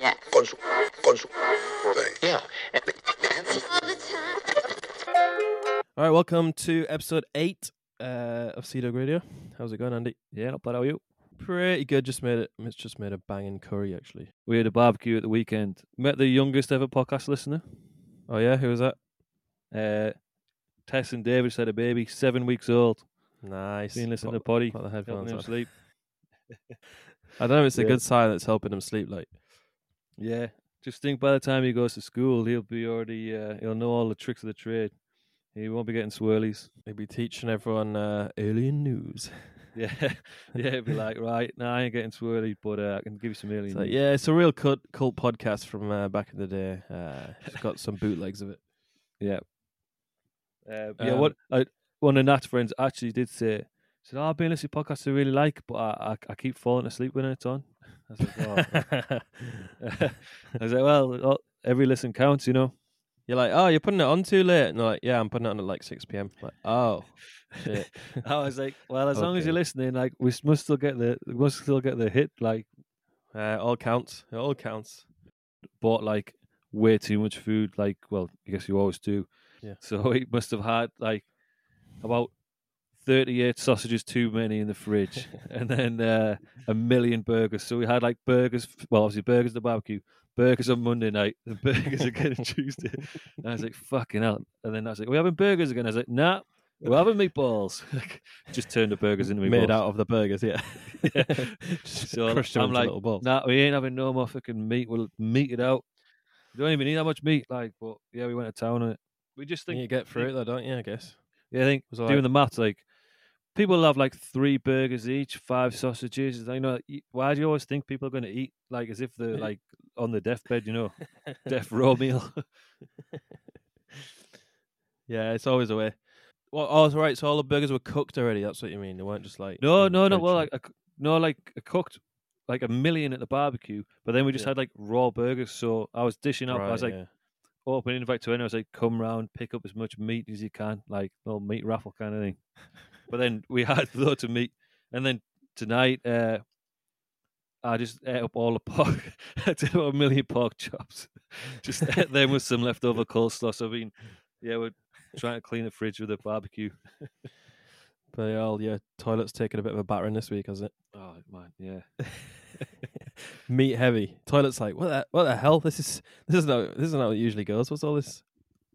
Yeah. con su, con su thing. Yeah. All right, welcome to episode eight uh, of Sea Dog Radio. How's it going, Andy? Yeah, not bad. How are you? Pretty good. Just made it. It's just made a banging curry, actually. We had a barbecue at the weekend. Met the youngest ever podcast listener. Oh yeah, who was that? Uh, Tess and David said a baby, seven weeks old. Nice. Been listening to potty. got the helping headphones on. sleep. I don't know. if It's a good sign that's helping him sleep. Like, Yeah. Just think by the time he goes to school, he'll be already, uh, he'll know all the tricks of the trade. He won't be getting swirlies. He'll be teaching everyone uh, alien news. Yeah. yeah, he'll be like, right, nah, I ain't getting swirly, but uh, I can give you some alien. It's like, news." yeah, it's a real cult, cult podcast from uh, back in the day. Uh, it's got some bootlegs of it. Yeah. Uh, yeah, Um, what I, one of Nat's friends actually did say, said, oh, I've been listening to podcasts I really like, but I, I, I keep falling asleep when it's on. I was like, oh. I was like, well, every listen counts, you know. You're like, oh, you're putting it on too late. And they're like, yeah, I'm putting it on at like 6 p.m. like, oh, shit. I was like, well, as long as you're listening, like we must still get the we must still get the hit. Like uh, all counts. It all counts. bought like way too much food. Like, well, I guess you always do. Yeah. So he must have had like about thirty-eight sausages too many in the fridge, and then uh, a million burgers. So we had like burgers. Well, obviously burgers at the barbecue. Burgers on Monday night, and burgers again on Tuesday. And I was like, "Fucking hell!" And then I was like, we're having burgers again?" I was like, "Nah, we're having meatballs." Just turned the burgers into meatballs. Made out of the burgers, yeah. Yeah. So crushed them I'm like, little balls. Nah, we ain't having no more fucking meat. We'll meat it out. We don't even need that much meat, like. But yeah, we went to town on it. We just think you get through it though, don't you? I guess. Yeah, I think doing alright. the maths, like people have like three burgers each, five sausages. I know. Why do you always think people are going to eat like as if they're like on the deathbed? You know, death row meal. Yeah, it's always a way. Well, oh, right. So all the burgers were cooked already. That's what you mean. They weren't just like no, no, no. Well, like a no, like I cooked like a million at the barbecue, but then we just Yeah. had like raw burgers. So I was dishing up. I was like, yeah. open invite to anyone. I was like, come round, pick up as much meat as you can, like little meat raffle kind of thing. But then we had loads of meat, and then tonight, uh, I just ate up all the pork. I did about a million pork chops. just ate them with some leftover coleslaw. So I mean, yeah, we're trying to clean the fridge with a barbecue. But yeah, all your toilet's taken a bit of a battering this week, has it? Oh man, yeah. Meat heavy. Toilet's like, what the what the hell? This is this is not this is not how it usually goes. What's all this?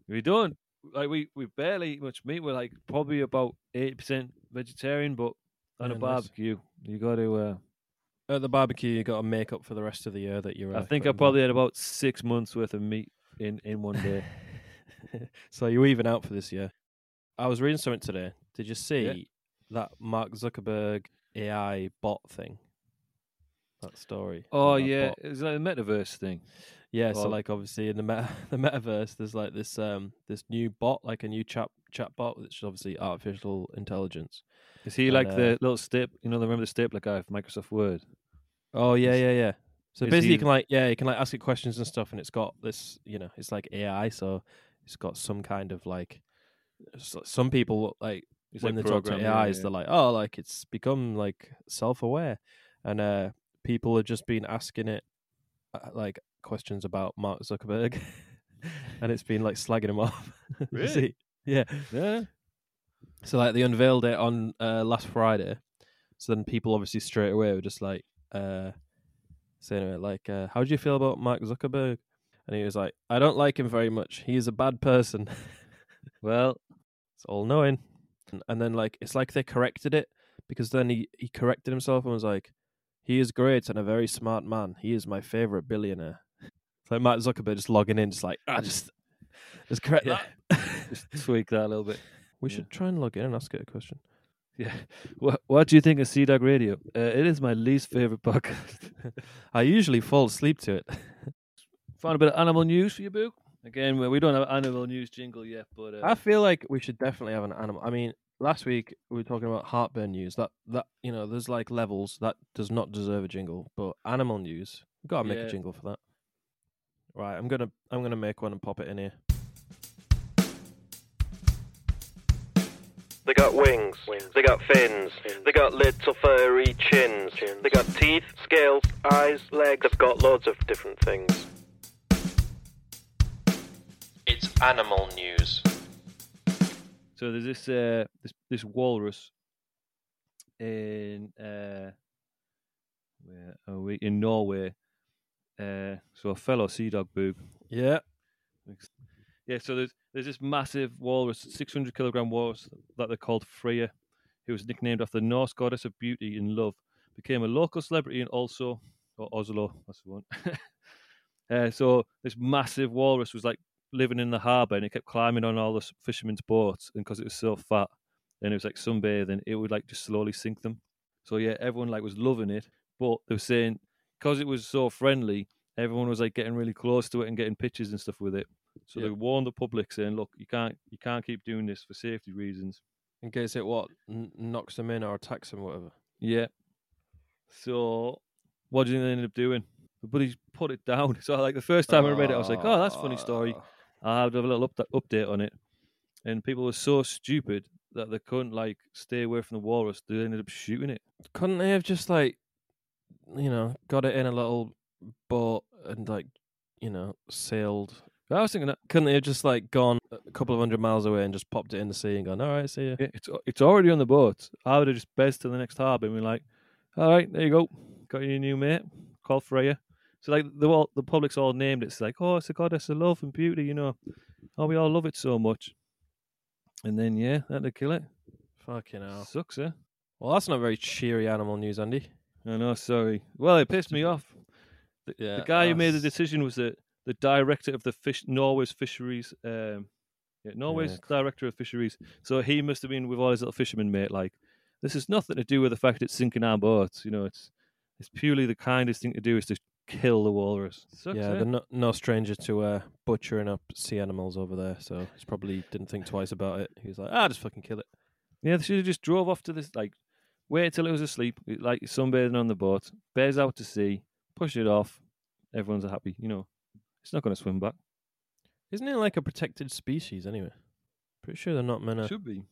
We don't like we we barely eat much meat. We're like probably about eighty percent vegetarian, but on Yeah, a nice. barbecue, you got to. Uh, At the barbecue, you got to make up for the rest of the year that you're. I uh, think I probably had about six months worth of meat in in one day. so you're even out for this year. I was reading something today. Did you see that Mark Zuckerberg AI bot thing? That story. oh that yeah, bot? it's like a metaverse thing. Yeah, so like obviously in the meta the metaverse, there's like this um this new bot, like a new chat chat bot, which is obviously artificial intelligence. Is he And, like uh, the little step? You know, the remember the stapler guy from Microsoft Word? Oh yeah, yeah, yeah. So is basically, he you can like yeah, you can like ask it questions and stuff, and it's got this, you know, it's like AI, so it's got some kind of like. Some people like He's when like they talk to programmed, yeah, yeah. they're like, oh, like it's become like self-aware, and uh people have just been asking it like questions about Mark Zuckerberg, and it's been like slagging him off. You Really? see? Yeah. yeah. So like they unveiled it on uh, last Friday. So then people obviously straight away were just like uh, saying it like, uh, "How do you feel about Mark Zuckerberg?" And he was like, "I don't like him very much. He is a bad person." Well, it's all knowing. And, and then like it's like they corrected it because then he he corrected himself and was like, "He is great and a very smart man. He is my favorite billionaire." It's like Mark Zuckerberg just logging in, just like, "I just just correct Yeah. that." just tweak that a little bit. we yeah. should try and log in and ask it a question. Yeah. What What do you think of Sea Dog Radio? Uh, it is my least favorite podcast. I usually fall asleep to it. Found a bit of animal news for you, Boo. Again, we we don't have animal news jingle yet, but uh, I feel like we should definitely have an animal. I mean, last week we were talking about heartburn news. That that you know, there's like levels that does not deserve a jingle, but animal news, we gotta make Yeah. a jingle for that. Right, I'm gonna I'm gonna make one and pop it in here. They got wings. wings. They got fins. They got little furry chins. They got teeth, scales, eyes, legs. They've got loads of different things. It's animal news. So there's this uh, this this walrus in uh, where are we in Norway. Uh, so a fellow sea dog boob. Yeah. Yeah, so there's there's this massive walrus, 600 kilogram walrus that they called Freya, who was nicknamed after the Norse goddess of beauty and love. Became a local celebrity in also or Oslo, that's the one. uh, so this massive walrus was like living in the harbour and it kept climbing on all the fishermen's boats, and because it was so fat and it was like sunbathing, it would like just slowly sink them. So yeah, everyone like was loving it, but they were saying because it was so friendly, everyone was like getting really close to it and getting pictures and stuff with it. So Yeah. they warned the public saying, "Look, you can't you can't keep doing this for safety reasons." In case it what n- knocks them in or attacks them, whatever. Yeah. So what do you think they ended up doing? The buddies put it down. So like the first time I read it, I was like, "Oh, that's a funny story." Ah. I had have a little up- update on it, and people were so stupid that they couldn't like stay away from the walrus. They ended up shooting it. Couldn't they have just like, you know, got it in a little boat and like, you know, sailed? I was thinking that Couldn't they have just like gone a couple of hundred miles away and just popped it in the sea and gone, all right, see ya? yeah, it's it's already on the boat. I would have just bezzed to the next harbour and been like, "All right, there you go, got your new mate. Call Freya." So like the all the public's all named it. It's like, "Oh, it's a goddess of love and beauty," you know. Oh, we all love it so much. And then yeah, that to kill it. Fucking hell. Sucks, eh? Well, that's not very cheery animal news, Andy. I know. Sorry. Well, it pissed me off. The, Yeah, the guy who made the decision was the the director of the fish Norway's fisheries. Um, yeah, Norway's Yeah. director of fisheries. So he must have been with all his little fishermen mate. Like, this has nothing to do with the fact it's sinking our boats. You know, it's it's purely the kindest thing to do is to kill the walrus. Sucks, yeah, eh? they're no, no stranger to uh, butchering up sea animals over there, so he's probably didn't think twice about it. He was like, ah, just fucking kill it. Yeah, they should have just drove off to this, like, wait till it was asleep, like sunbathing on the boat, bears out to sea, push it off, everyone's happy, you know. It's not going to swim back. Isn't it like a protected species anyway? Pretty sure they're not meant to. Should be.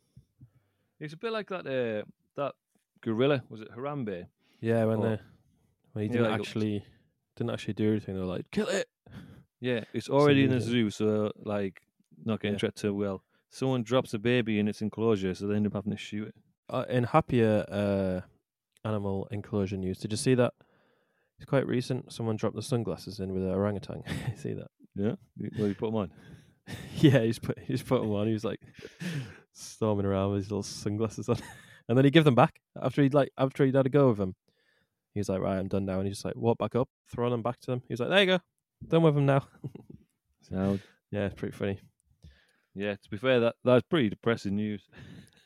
It's a bit like that, uh, that gorilla, was it Harambe? Yeah, when Or- they when he Yeah, didn't like- actually didn't actually do anything, they were like, kill it. Yeah, it's already in a zoo, so, like, not getting Yeah. treated too well. Someone drops a baby in its enclosure, so they end up having to shoot it. Uh, in happier uh, animal enclosure news, did you see that? It's quite recent. Someone dropped the sunglasses in with an orangutan. see that? Yeah? Well, you put them on. Yeah, he's put he's put them on. He was like storming around with his little sunglasses on, and then he give them back after he'd like after he'd had a go with them. He was like, "Right, I'm done now," and he just like walked back up, throwing them back to them. He was like, "There you go, done with them now." So, yeah, it's pretty funny. yeah, to be fair, that that's pretty depressing news.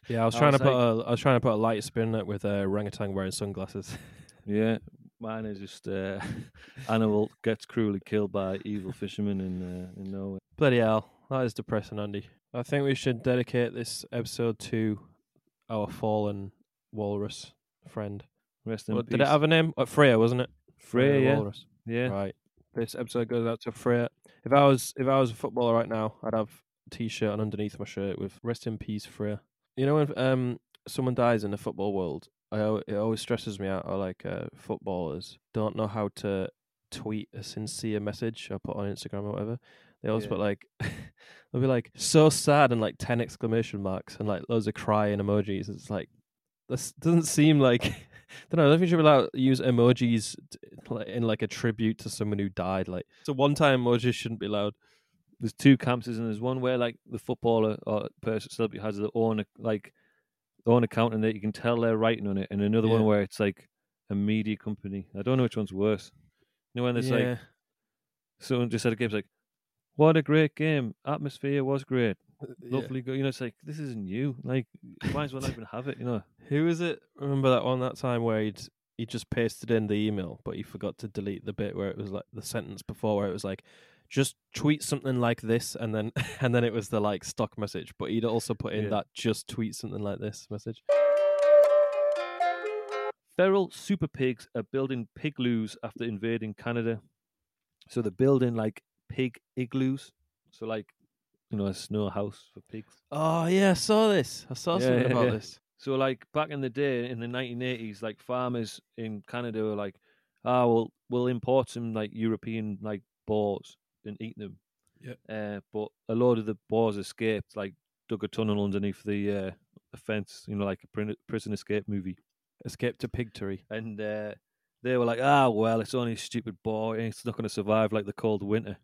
Yeah, I was I trying was to put a I was trying to put a light spin on it with a orangutan wearing sunglasses. Yeah, mine is just uh, animal gets cruelly killed by evil fishermen in uh, in Norway. Bloody hell, that is depressing, Andy. I think we should dedicate this episode to our fallen walrus friend. Rest in What, peace. did it have a name? Uh, Freya, wasn't it? Freya? Yeah, Walrus. yeah. Right. This episode goes out to Freya. If I was if I was a footballer right now, I'd have a t-shirt and underneath my shirt with "Rest in peace, Freya." You know when um someone dies in the football world, I it always stresses me out. How like uh, footballers don't know how to tweet a sincere message or put on Instagram or whatever. They always Yeah. put like they'll be like so sad and like ten exclamation marks and like loads of crying emojis. It's like this doesn't seem like don't know. I don't think you should to use emojis in like a tribute to someone who died. Like so, one time emojis shouldn't be allowed. There's two camps, and there's one where like the footballer or person celebrity has their own like their own account and that you can tell they're writing on it, and another one where it's like a media company. I don't know which one's worse. You know when there's like someone just said a game's like, "What a great game! Atmosphere was great, uh, Yeah. lovely." Go, you know, it's like this isn't you. Like, might as well not even have it. You know. Who was it? Remember that one that time where he'd he just pasted in the email, but he forgot to delete the bit where it was like the sentence before where it was like, just tweet something like this, and then and then it was the like stock message, but he'd also put in Yeah. that just tweet something like this message. Feral super pigs are building pigloos after invading Canada. So they're building like pig igloos. So like you know a snow house for pigs. Oh yeah, I saw this. I saw Yeah, something yeah, about yeah. this. So like back in the day in the 1980s, like farmers in Canada were like, "Ah, we'll we'll import some like European like boars and eat them." Yeah. Uh, but a lot of the boars escaped, like dug a tunnel underneath the uh, the fence, you know, like a prison escape movie. Escape to Pigtory. And uh, they were like, "Ah, well, it's only a stupid boar. It's not going to survive like the cold winter."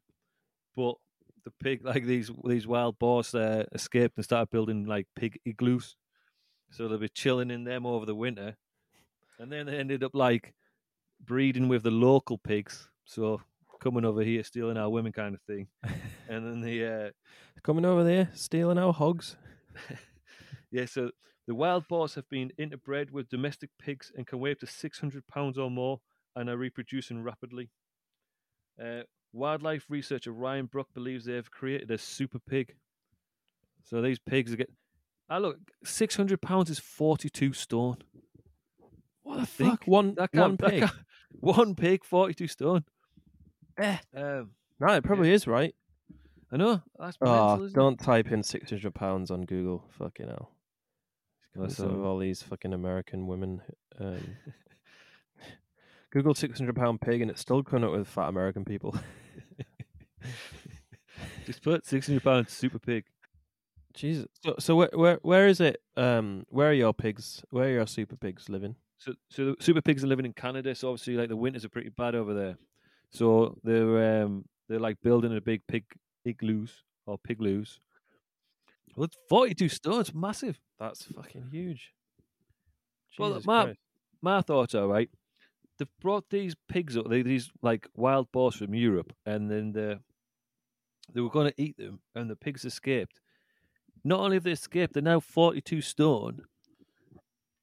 But the pig, like these these wild boars, uh, escaped and started building like pig igloos. So they'll be chilling in them over the winter, and then they ended up like breeding with the local pigs. So coming over here, stealing our women, kind of thing. and then the uh, Coming over there, stealing our hogs. yeah, so the wild boars have been interbred with domestic pigs and can weigh up to 600 pounds or more and are reproducing rapidly. Uh, wildlife researcher Ryan Brook believes they have created a super pig. So these pigs are get. Ah, look, 600 pounds is 42 stone. What the fuck? One That one that pig. can't- one pig, 42 stone. Eh. Um, No, it probably is right. I know. That's Oh, isn't it? don't type in six hundred pounds on Google. Fucking hell. Some of all. these fucking American women. Um, Google six hundred pound pig, and it's still coming up with fat American people. Just put 600 pounds super pig. Jesus. So, so where, where, where is it? Um, where are your pigs? Where are your super pigs living? So, so the super pigs are living in Canada. So obviously, like the winters are pretty bad over there. So they're um they're like building a big pig igloos or pigloos. Well, it's forty-two stones, massive. That's fucking huge. Well, my- Christ. My thoughts are right. They've brought these pigs up, they, these like wild boars from Europe, and then the they were going to eat them, and the pigs escaped. Not only have they escaped, they're now forty-two stone.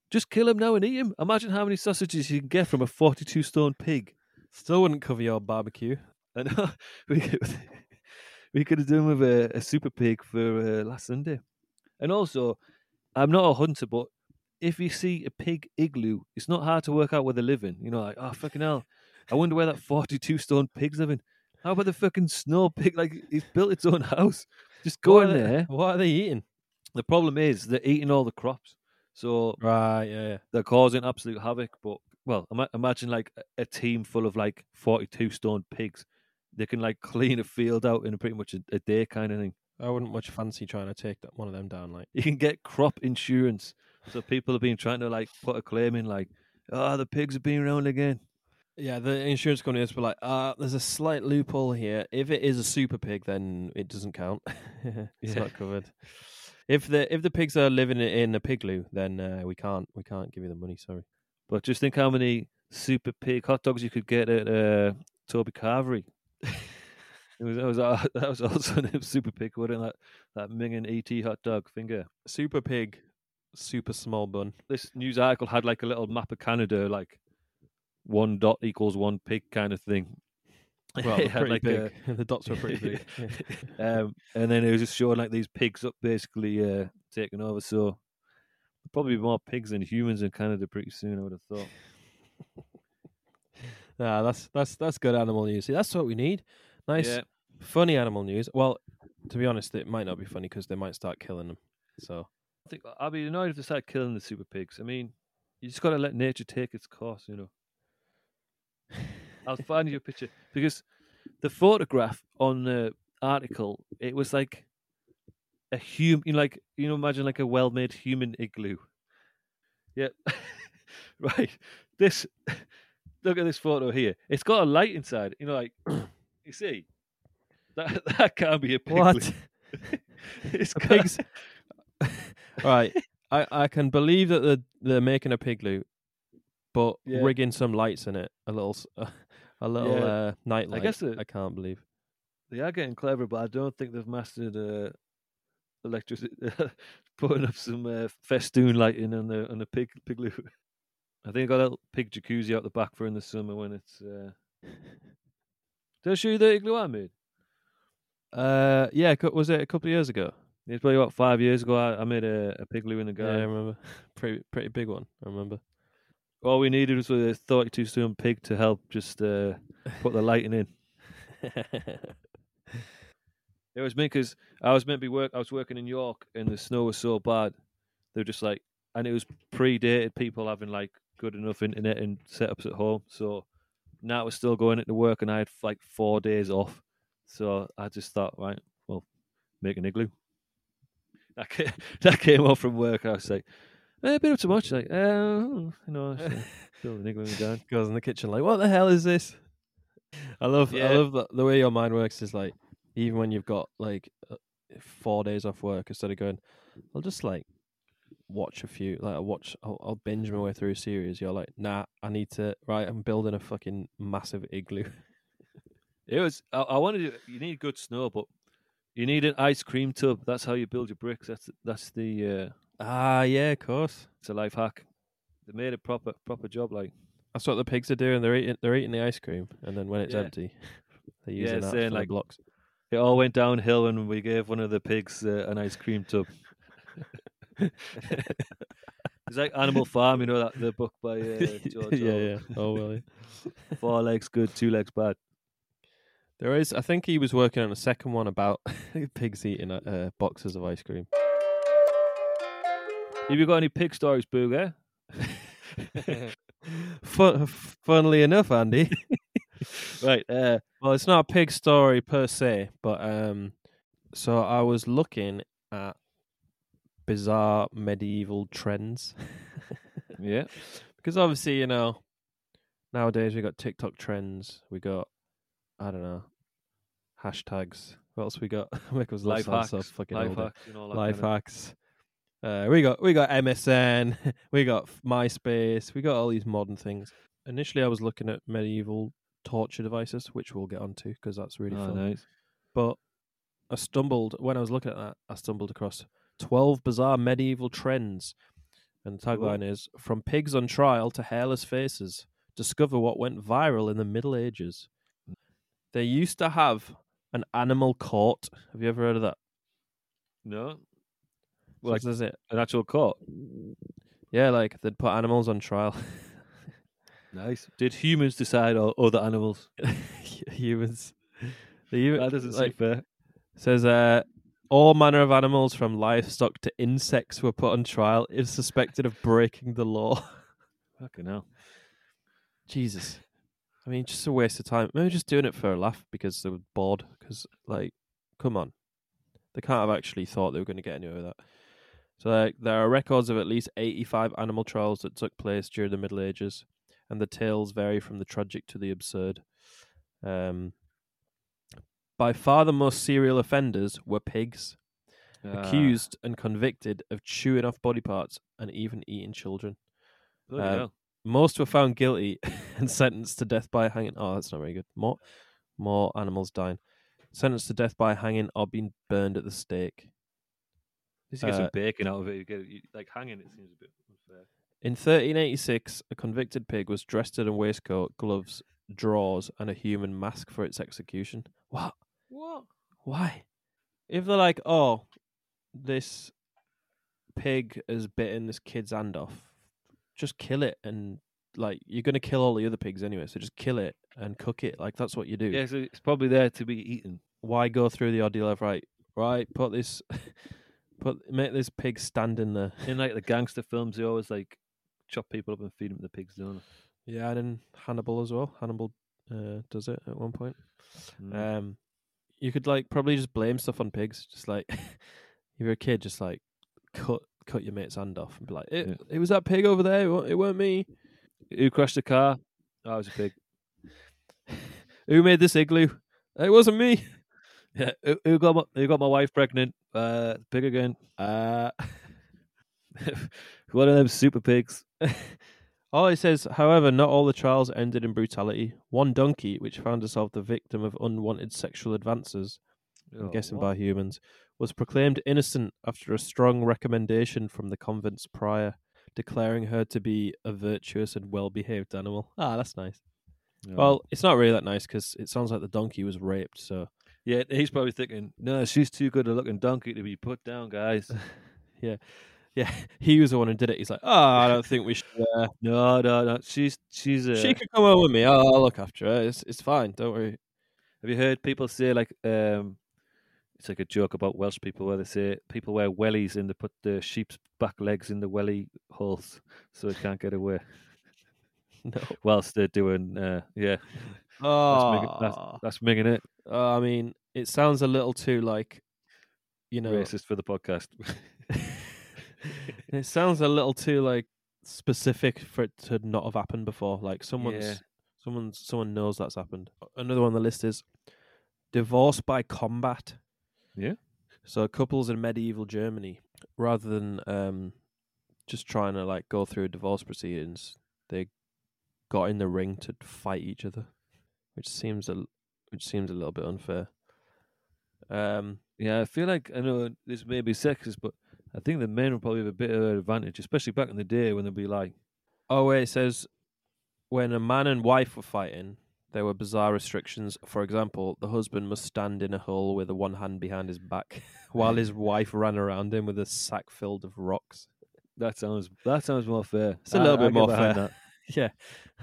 Just kill them now and eat them. Imagine how many sausages you can get from a forty-two stone pig. Still wouldn't cover your barbecue. Know we could, we could have done with a, a super pig for uh, last Sunday. And also, I'm not a hunter, but if you see a pig igloo, it's not hard to work out where they're living. You know, like oh fucking hell, I wonder where that 42 stone pig's living. How about the fucking snow pig? Like he's built its own house. Just go What in they- there. What are they eating? The problem is they're eating all the crops, so Right, yeah, yeah. they're causing absolute havoc. But well, ima- imagine like a- team full of like forty-two stone pigs. They can like clean a field out in a pretty much a, a day kind of thing. I wouldn't much fancy trying to take that one of them down. Like, You can get crop insurance. So people have been trying to like put a claim in, like, oh, the pigs have been around again. Yeah, the insurance company has to like, uh, there's a slight loophole here. If it is a super pig, then it doesn't count. it's Yeah. not covered. If the if the pigs are living in a pigloo, then uh, we can't we can't give you the money. Sorry. But just think how many super pig hot dogs you could get at uh, Toby Carvery. it was that was uh, that was also a super pig, wasn't it? That that Mingin ET hot dog finger. Super pig, super small bun. this news article had like a little map of Canada, like one dot equals one pig kind of thing. Well, pretty like, big. a- the dots were pretty big. Yeah. um, and then it was just showing like these pigs up basically uh, taking over. So probably more pigs than humans in Canada pretty soon. I would have thought. Nah, that's that's that's good animal news. See, that's what we need. Nice, Yeah, funny animal news. Well, to be honest, it might not be funny because they might start killing them. So I think I'd be annoyed if they start killing the super pigs. I mean, you just got to let nature take its course, you know. I'll find you a picture because the photograph on the article it was like a human, you know, like you know, imagine like a well-made human igloo. Yeah, right. This look at this photo here. It's got a light inside. You know, like you see that that can't be a pig. what? it's A got- pig's right. I, I can believe that they're, they're making a pig pigloo, but Yeah. rigging some lights in it, a little, s- a little Yeah. uh, night light. I guess it- I can't believe. They are getting clever, but I don't think they've mastered uh, electricity. Putting up some uh, festoon lighting on the on the pig pigloo. I think I got a pig jacuzzi out the back for in the summer when it's. Uh... Did I show you the igloo I made? Uh, yeah, was it a couple of years ago? It's probably about five years ago. I, I made a, a pigloo in the garden. Yeah, I remember. Pretty pretty big one. I remember. All we needed was a 32 stone pig to help just uh, put the lighting in. It was me because I was meant to be work. I was working in York, and the snow was so bad. They were just like, and it was predated people having like good enough internet and setups at home. So now Nat was still going into work, and I had like four days off. So I just thought, right, well, make an igloo. That came, that came off from work. I was like, eh, a bit too much. Like, uh, you know, so build an igloo down. Goes in the kitchen like, what the hell is this? I love, I love the, the way your mind works. Is like, even when you've got like uh, four days off work, instead of going, I'll just like watch a few, like I'll watch, I'll, I'll binge my way through a series. You're like, nah, I need to. Right, I'm building a fucking massive igloo. It was. I, I wanted. to- You need good snow, but you need an ice cream tub. That's how you build your bricks. That's that's the. Uh, Ah, yeah, of course. it's a life hack. They made a proper proper job. Like That's what the pigs are doing. They're eating, they're eating the ice cream, and then when it's Yeah. empty, they're Yeah, using that for the like- blocks. it all went downhill when we gave one of the pigs uh, an ice cream tub. it's like Animal Farm, you know that the book by uh, George. yeah, Orwell. yeah. Oh well. yeah. Four legs good, two legs bad. There is. I think he was working on a second one about pigs eating uh, boxes of ice cream. Have you got any pig stories, Booger? Fun, funnily enough, Andy. Right. Uh, well, it's not a pig story per se, but um, so I was looking at bizarre medieval trends yeah. because obviously you know nowadays we got TikTok trends, we got I don't know hashtags. What else we got? Make us Life hacks. fucking life hacks. You know, life hacks. Uh, we got we got MSN, we got MySpace, we got all these modern things. Initially, I was looking at medieval torture devices, which we'll get onto because that's really Oh, fun. nice. But I stumbled when I was looking at that. I stumbled across twelve bizarre medieval trends, and the tagline is "From pigs on trial to hairless faces, discover what went viral in the Middle Ages." They used to have an animal court. Have you ever heard of that? No. Like is it. an actual court. Yeah, like they'd put animals on trial. Nice. Did humans decide or other animals? humans. The human, That doesn't like, seem fair. says uh, all manner of animals from livestock to insects were put on trial if suspected of breaking the law. Fucking hell. Jesus. I mean, just a waste of time. Maybe just doing it for a laugh because they were bored. Because, like, come on. They can't have actually thought they were going to get anywhere with that. So, like, there are records of at least 85 animal trials that took place during the Middle Ages, and the tales vary from the tragic to the absurd. Um, by far the most serial offenders were pigs, Ah, accused and convicted of chewing off body parts and even eating children. uh. Most were found guilty and sentenced to death by hanging. Oh, that's not very good. More, more animals dying. Sentenced to death by hanging or being burned at the stake. Just get uh, some bacon out of it. You get you, like hanging. It seems a bit unfair. In 1386, a convicted pig was dressed in a waistcoat, gloves, drawers, and a human mask for its execution. What? What? Why? If they're like, oh, this pig has bitten this kid's hand off, just kill it and like you're gonna kill all the other pigs anyway, so just kill it and cook it. Like that's what you do. Yeah, so it's probably there to be eaten. Why go through the ordeal of right, right? Put this, put make this pig stand in the In like the gangster films, they always like chop people up and feed them to the pigs, don't they? yeah, and in Hannibal as well. Hannibal uh, does it at one point. Mm. Um, you could like probably just blame stuff on pigs. Just like if you're a kid, just like cut cut your mate's hand off and be like, it, Yeah. it was that pig over there. It weren't me. Who crashed the car? Oh, it was a pig. Who made this igloo? It wasn't me. Yeah, who, who got my who got my wife pregnant? Uh, pig again. Uh, One of them super pigs. all it says, however, not all the trials ended in brutality. One donkey, which found herself the victim of unwanted sexual advances, I'm Oh, guessing what? by humans, was proclaimed innocent after a strong recommendation from the convent's prior, declaring her to be a virtuous and well-behaved animal. Ah, that's nice. Oh. Well, it's not really that nice because it sounds like the donkey was raped. So yeah, he's probably thinking, no, she's too good a looking donkey to be put down, guys. yeah, Yeah, he was the one who did it. He's like, oh, I don't think we should. Uh, no, no, no. She's she's. Uh, she could come home with me. I'll, I'll look after her. It's it's fine. Don't worry. Have you heard people say like, um, it's like a joke about Welsh people where they say people wear wellies and they put the sheep's back legs in the welly holes so it can't get away No. whilst they're doing. Uh, yeah, Oh, that's, minging, that's, that's minging it. I mean, it sounds a little too like, you know, Racist for the podcast. it sounds a little too like specific for it to not have happened before. Like someone's, Yeah. someone's, someone knows that's happened. Another one on the list is divorce by combat. Yeah. So couples in medieval Germany, rather than um, just trying to like go through a divorce proceedings, they got in the ring to fight each other, which seems a which seems a little bit unfair. Um, Yeah, I feel like I know this may be sexist, but I think the men will probably have a bit of an advantage, especially back in the day when they'd be like, oh wait, it says when a man and wife were fighting, there were bizarre restrictions. For example, the husband must stand in a hole with a one hand behind his back, while his wife ran around him with a sack filled of rocks. "That sounds that sounds more fair." It's a little bit more fair. Yeah,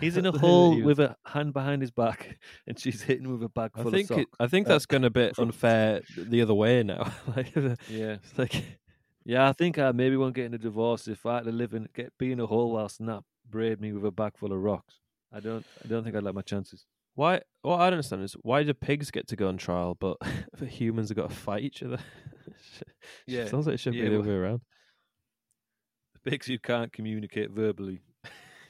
He's in a hole with a hand behind his back, and she's hitting with a bag I think of socks. I think Uh, that's going a bit unfair the other way now. like, it's yeah, like yeah. I think I maybe won't get in a divorce if I had to live in get be in a hole while Snap braid me with a bag full of rocks. I don't. I don't think I'd like my chances. why? What I don't understand is why do pigs get to go on trial, but the humans have got to fight each other? Yeah, sounds like it should yeah, be the other way around. The pigs who can't communicate verbally,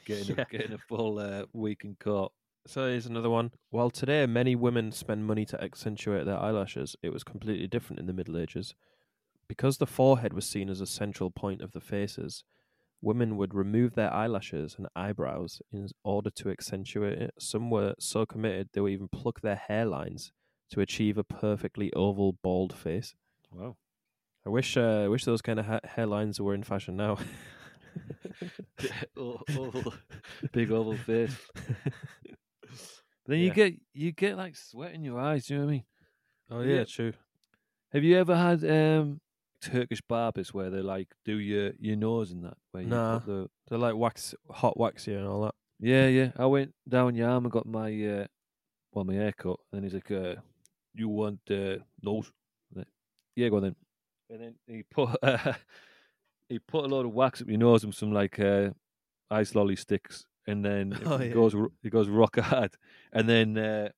getting Yeah. a, getting a full uh, week in court. So here's another one. While today many women spend money to accentuate their eyelashes, it was completely different in the Middle Ages. Because the forehead was seen as a central point of the faces, women would remove their eyelashes and eyebrows in order to accentuate it. Some were so committed they would even pluck their hairlines to achieve a perfectly oval, bald face. Wow. I wish, uh, I wish those kind of ha- hairlines were in fashion now. O- oval, big oval face. Then you Yeah. get you get like sweat in your eyes. Do You know what I mean? oh yeah, true. Have you ever had um, Turkish barbers where they like do your your nose and that? Where you Nah. put the They're like wax, hot waxy and all that. yeah yeah. I went down your arm and got my uh, well my hair cut, and he's like, uh, "You want uh, nose?" I'm like, yeah, go on then. And then he put uh, he put a load of wax up your nose and some like uh, ice lolly sticks, and then it Oh, yeah. goes it goes rock hard, and then. Uh,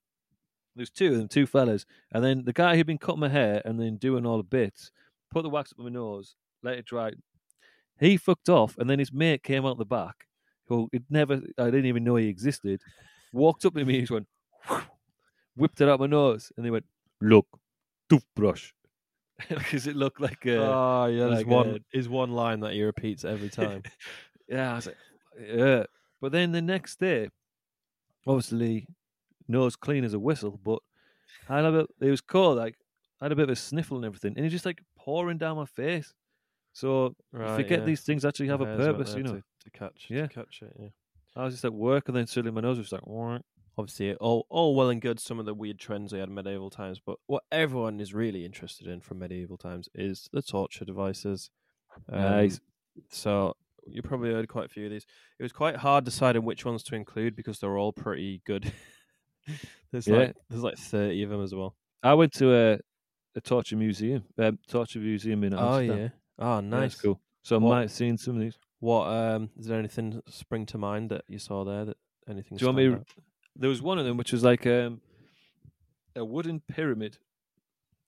there's two of them, two fellas, and then the guy who'd been cutting my hair and then doing all the bits, put the wax up my nose, let it dry. He fucked off, and then his mate came out the back, who it never, I didn't even know he existed. Walked up to me, and just went, whipped it out my nose, and they went, "Look, toothbrush," because it looked like a, Oh yeah, there's like, one is one line that he repeats every time. yeah. I was like, yeah. But then the next day, obviously, nose clean as a whistle, but I had a bit, it was cold. Like I had a bit of a sniffle and everything, and it just like pouring down my face. So right, forget yeah. these things actually have The a purpose, you know. to, to catch, Yeah. to catch it. Yeah. I was just at work, and then suddenly my nose was like, "Wah." Obviously, all all well and good. Some of the weird trends they had in medieval times, but what everyone is really interested in from medieval times is the torture devices. Um, Nice. So you probably heard quite a few of these. It was quite hard deciding which ones to include because they're all pretty good. there's Yeah. like there's like thirty of them as well. I went to a a torture museum, um, torture museum in Amsterdam. Oh yeah. Oh nice. it's cool. So I might have seen some of these. What um is there anything spring to mind that you saw there that anything? Do you want me? out? There was one of them which was like um, a wooden pyramid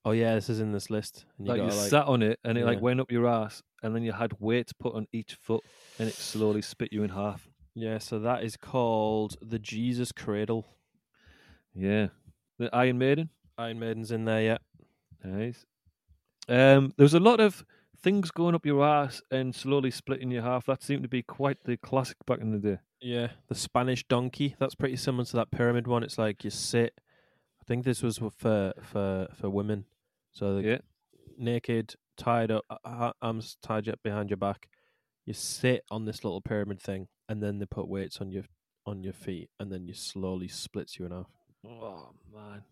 Oh yeah, this is in this list. And like you gotta, sat on it and it like Yeah. went up your ass and then you had weights put on each foot and it slowly spit you in half. Yeah, so that is called the Jesus Cradle. Yeah. The Iron Maiden. Iron Maiden's in there, yeah. Nice. Um there was a lot of things going up your ass and slowly splitting your half. That seemed to be quite the classic back in the day. Yeah, the Spanish donkey. That's pretty similar to that pyramid one. It's like you sit. I think this was for for for women. So Yeah. naked, tied up, arms tied up behind your back. You sit on this little pyramid thing, and then they put weights on your on your feet, and then you slowly splits you in half. Oh man.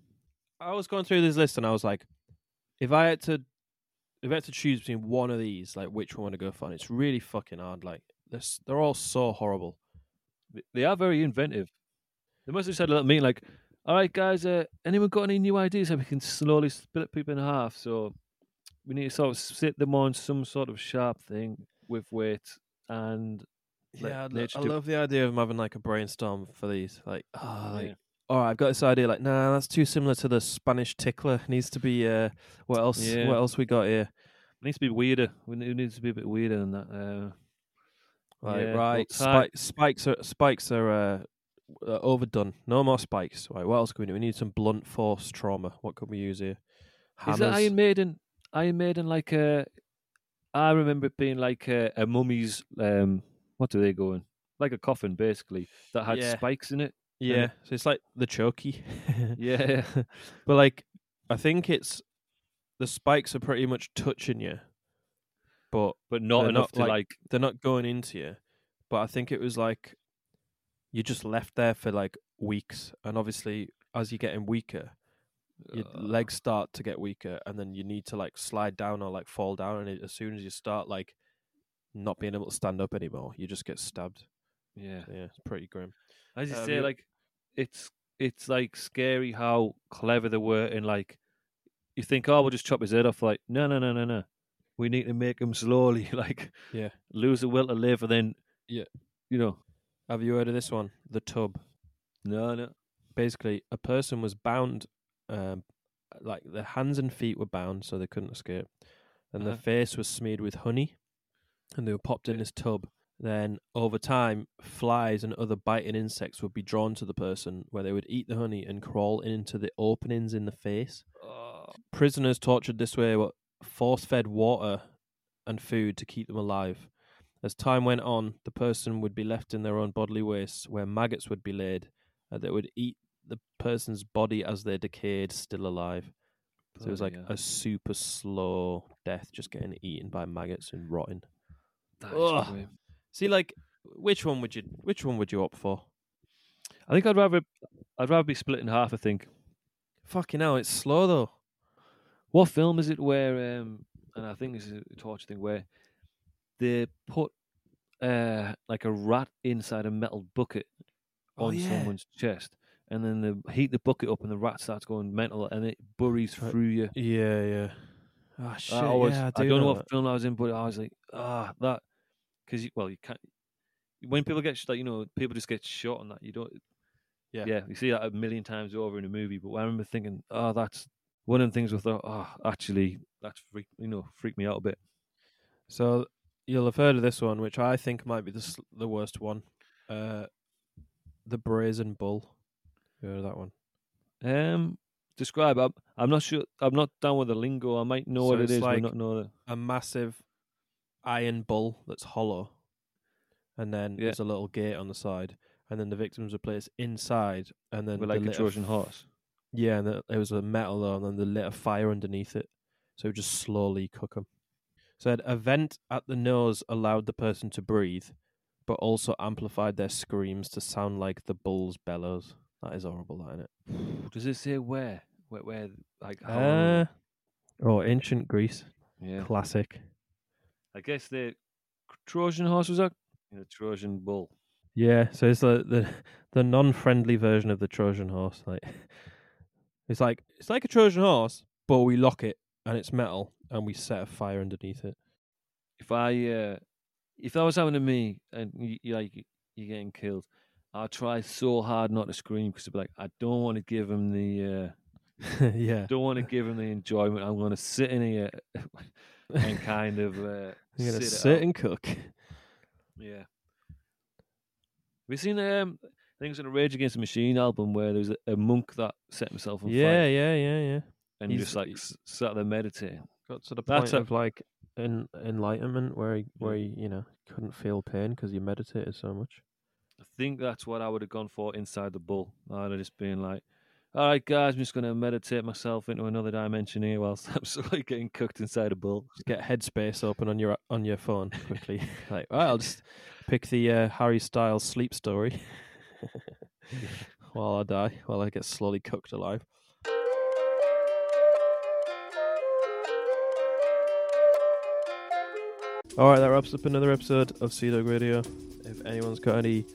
I was going through this list, and I was like, if I had to, if I had to choose between one of these, like which one to go for, and it's really fucking hard. Like this, they're all so horrible. Th- They are very inventive. They must have said had a little meeting like, All right, guys. Uh, anyone got any new ideas how we can slowly split people in half? So we need to sort of sit them on some sort of sharp thing with weight and Yeah, I, I love the idea of having like a brainstorm for these. Like, oh, like, Yeah. all right, I've got this idea. Like, nah, that's too similar to the Spanish tickler. Needs to be. Uh, what else? Yeah. What else we got here? it needs to be weirder. It needs to be a bit weirder than that. Uh, Like, Yeah, right, well, spi- spikes are spikes are uh, uh, overdone. No more spikes. Right, what else can we do? We need some blunt force trauma. What can we use here? is it Hammers. Iron Maiden? Iron Maiden, like a. I remember it being like a, a mummy's. Um, what do they go in? Like a coffin, basically, that had Yeah. spikes in it. yeah, so it's like the chokey. Yeah. but like, I think it's the spikes are pretty much touching you, but but not enough to like- like. they're not going into you. But I think it was like you just left there for like weeks, and obviously as you're getting weaker, your uh, legs start to get weaker, and then you need to like slide down or like fall down, and it, as soon as you start like not being able to stand up anymore, you just get stabbed. Yeah. So, yeah, it's pretty grim. As you Um, say, like it's it's like scary how clever they were in like you think, oh, we'll just chop his head off. Like, no, no, no, no, no. We need to make them slowly, like, Yeah. lose the will to live, and then, Yeah. you know, Have you heard of this one? The tub. no, no, Basically, a person was bound, um, like their hands and feet were bound, so they couldn't escape, and their Uh-huh. face was smeared with honey, and they were popped in this tub. Then, over time, flies and other biting insects would be drawn to the person, where they would eat the honey and crawl into the openings in the face. oh, Prisoners tortured this way were force fed water and food to keep them alive. As time went on, the person would be left in their own bodily waste, where maggots would be laid uh, that would eat the person's body as they decayed, still alive. So it was like hell. a super slow death, just getting eaten by maggots and rotting. That is Ugh. grim. See, like, which one would you, which one would you opt for? I think I'd rather, I'd rather be split in half. I think. Fucking hell, it's slow though. What film is it where, um, and I think this is a torture thing where they put uh like a rat inside a metal bucket Oh, on yeah. someone's chest, and then they heat the bucket up, and the rat starts going mental, and it buries Right. through you. Yeah, yeah. Ah, shit. I, always, yeah, I, I, do don't know know what film I was in, but I was like, ah, that because well, you can't. When people get like you know, people just get shot on that. You don't. Yeah. yeah, you see that a million times over in a movie. But I remember thinking, oh, that's one of the things I thought, oh, actually, that's freak, you know, freaked me out a bit. So you'll have heard of this one, which I think might be the the worst one. Uh, the Brazen Bull. You heard of that one? Um, describe. I'm, I'm not sure. I'm not down with the lingo. I might know So what it's is, but like- not know the. A massive iron bull that's hollow, and then Yeah. there's a little gate on the side, and then the victims are placed inside, and then With like a Trojan horse. Yeah, and it was a metal and then they lit a fire underneath it, so it would just slowly cook them. Said a vent at the nose allowed the person to breathe, but also amplified their screams to sound like the bull's bellows. That is horrible, that isn't it? Does it say where? Where? where like how? Uh, oh, ancient Greece, yeah. classic. I guess the Trojan horse was. The Trojan bull. Yeah, so it's the the, the non-friendly version of the Trojan horse. Like it's like it's like a Trojan horse, but we lock it and it's metal, and we set a fire underneath it. If I, uh, if that was happening to me and you, you like you're getting killed, I'd try so hard not to scream because I'd be like, I don't want to give him the, uh, yeah, don't want to give him the enjoyment. I'm going to sit in here and kind of uh, You're gonna sit, sit and cook. Yeah. Have you seen um? I think it's in a Rage Against the Machine album where there's a, a monk that set himself on Yeah, fire yeah, yeah, yeah. Yeah. And he's- just like s- sat there meditating. Got to the That's point a- of like en- enlightenment where he, where he, you know couldn't feel pain because he meditated so much. I think that's what I would have gone for inside the bull. I'd have just been like, all right, guys, I'm just going to meditate myself into another dimension here whilst I'm slowly getting cooked inside a bull. Just get Headspace open on your on your phone quickly. like, I'll just pick the uh, Harry Styles sleep story while I die, while I get slowly cooked alive. All right, that wraps up another episode of Sea Dog Radio. If anyone's got any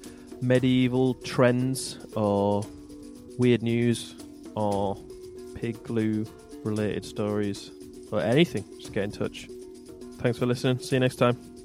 medieval trends or weird news or pigloo related stories or anything, just get in touch. Thanks for listening. See you next time.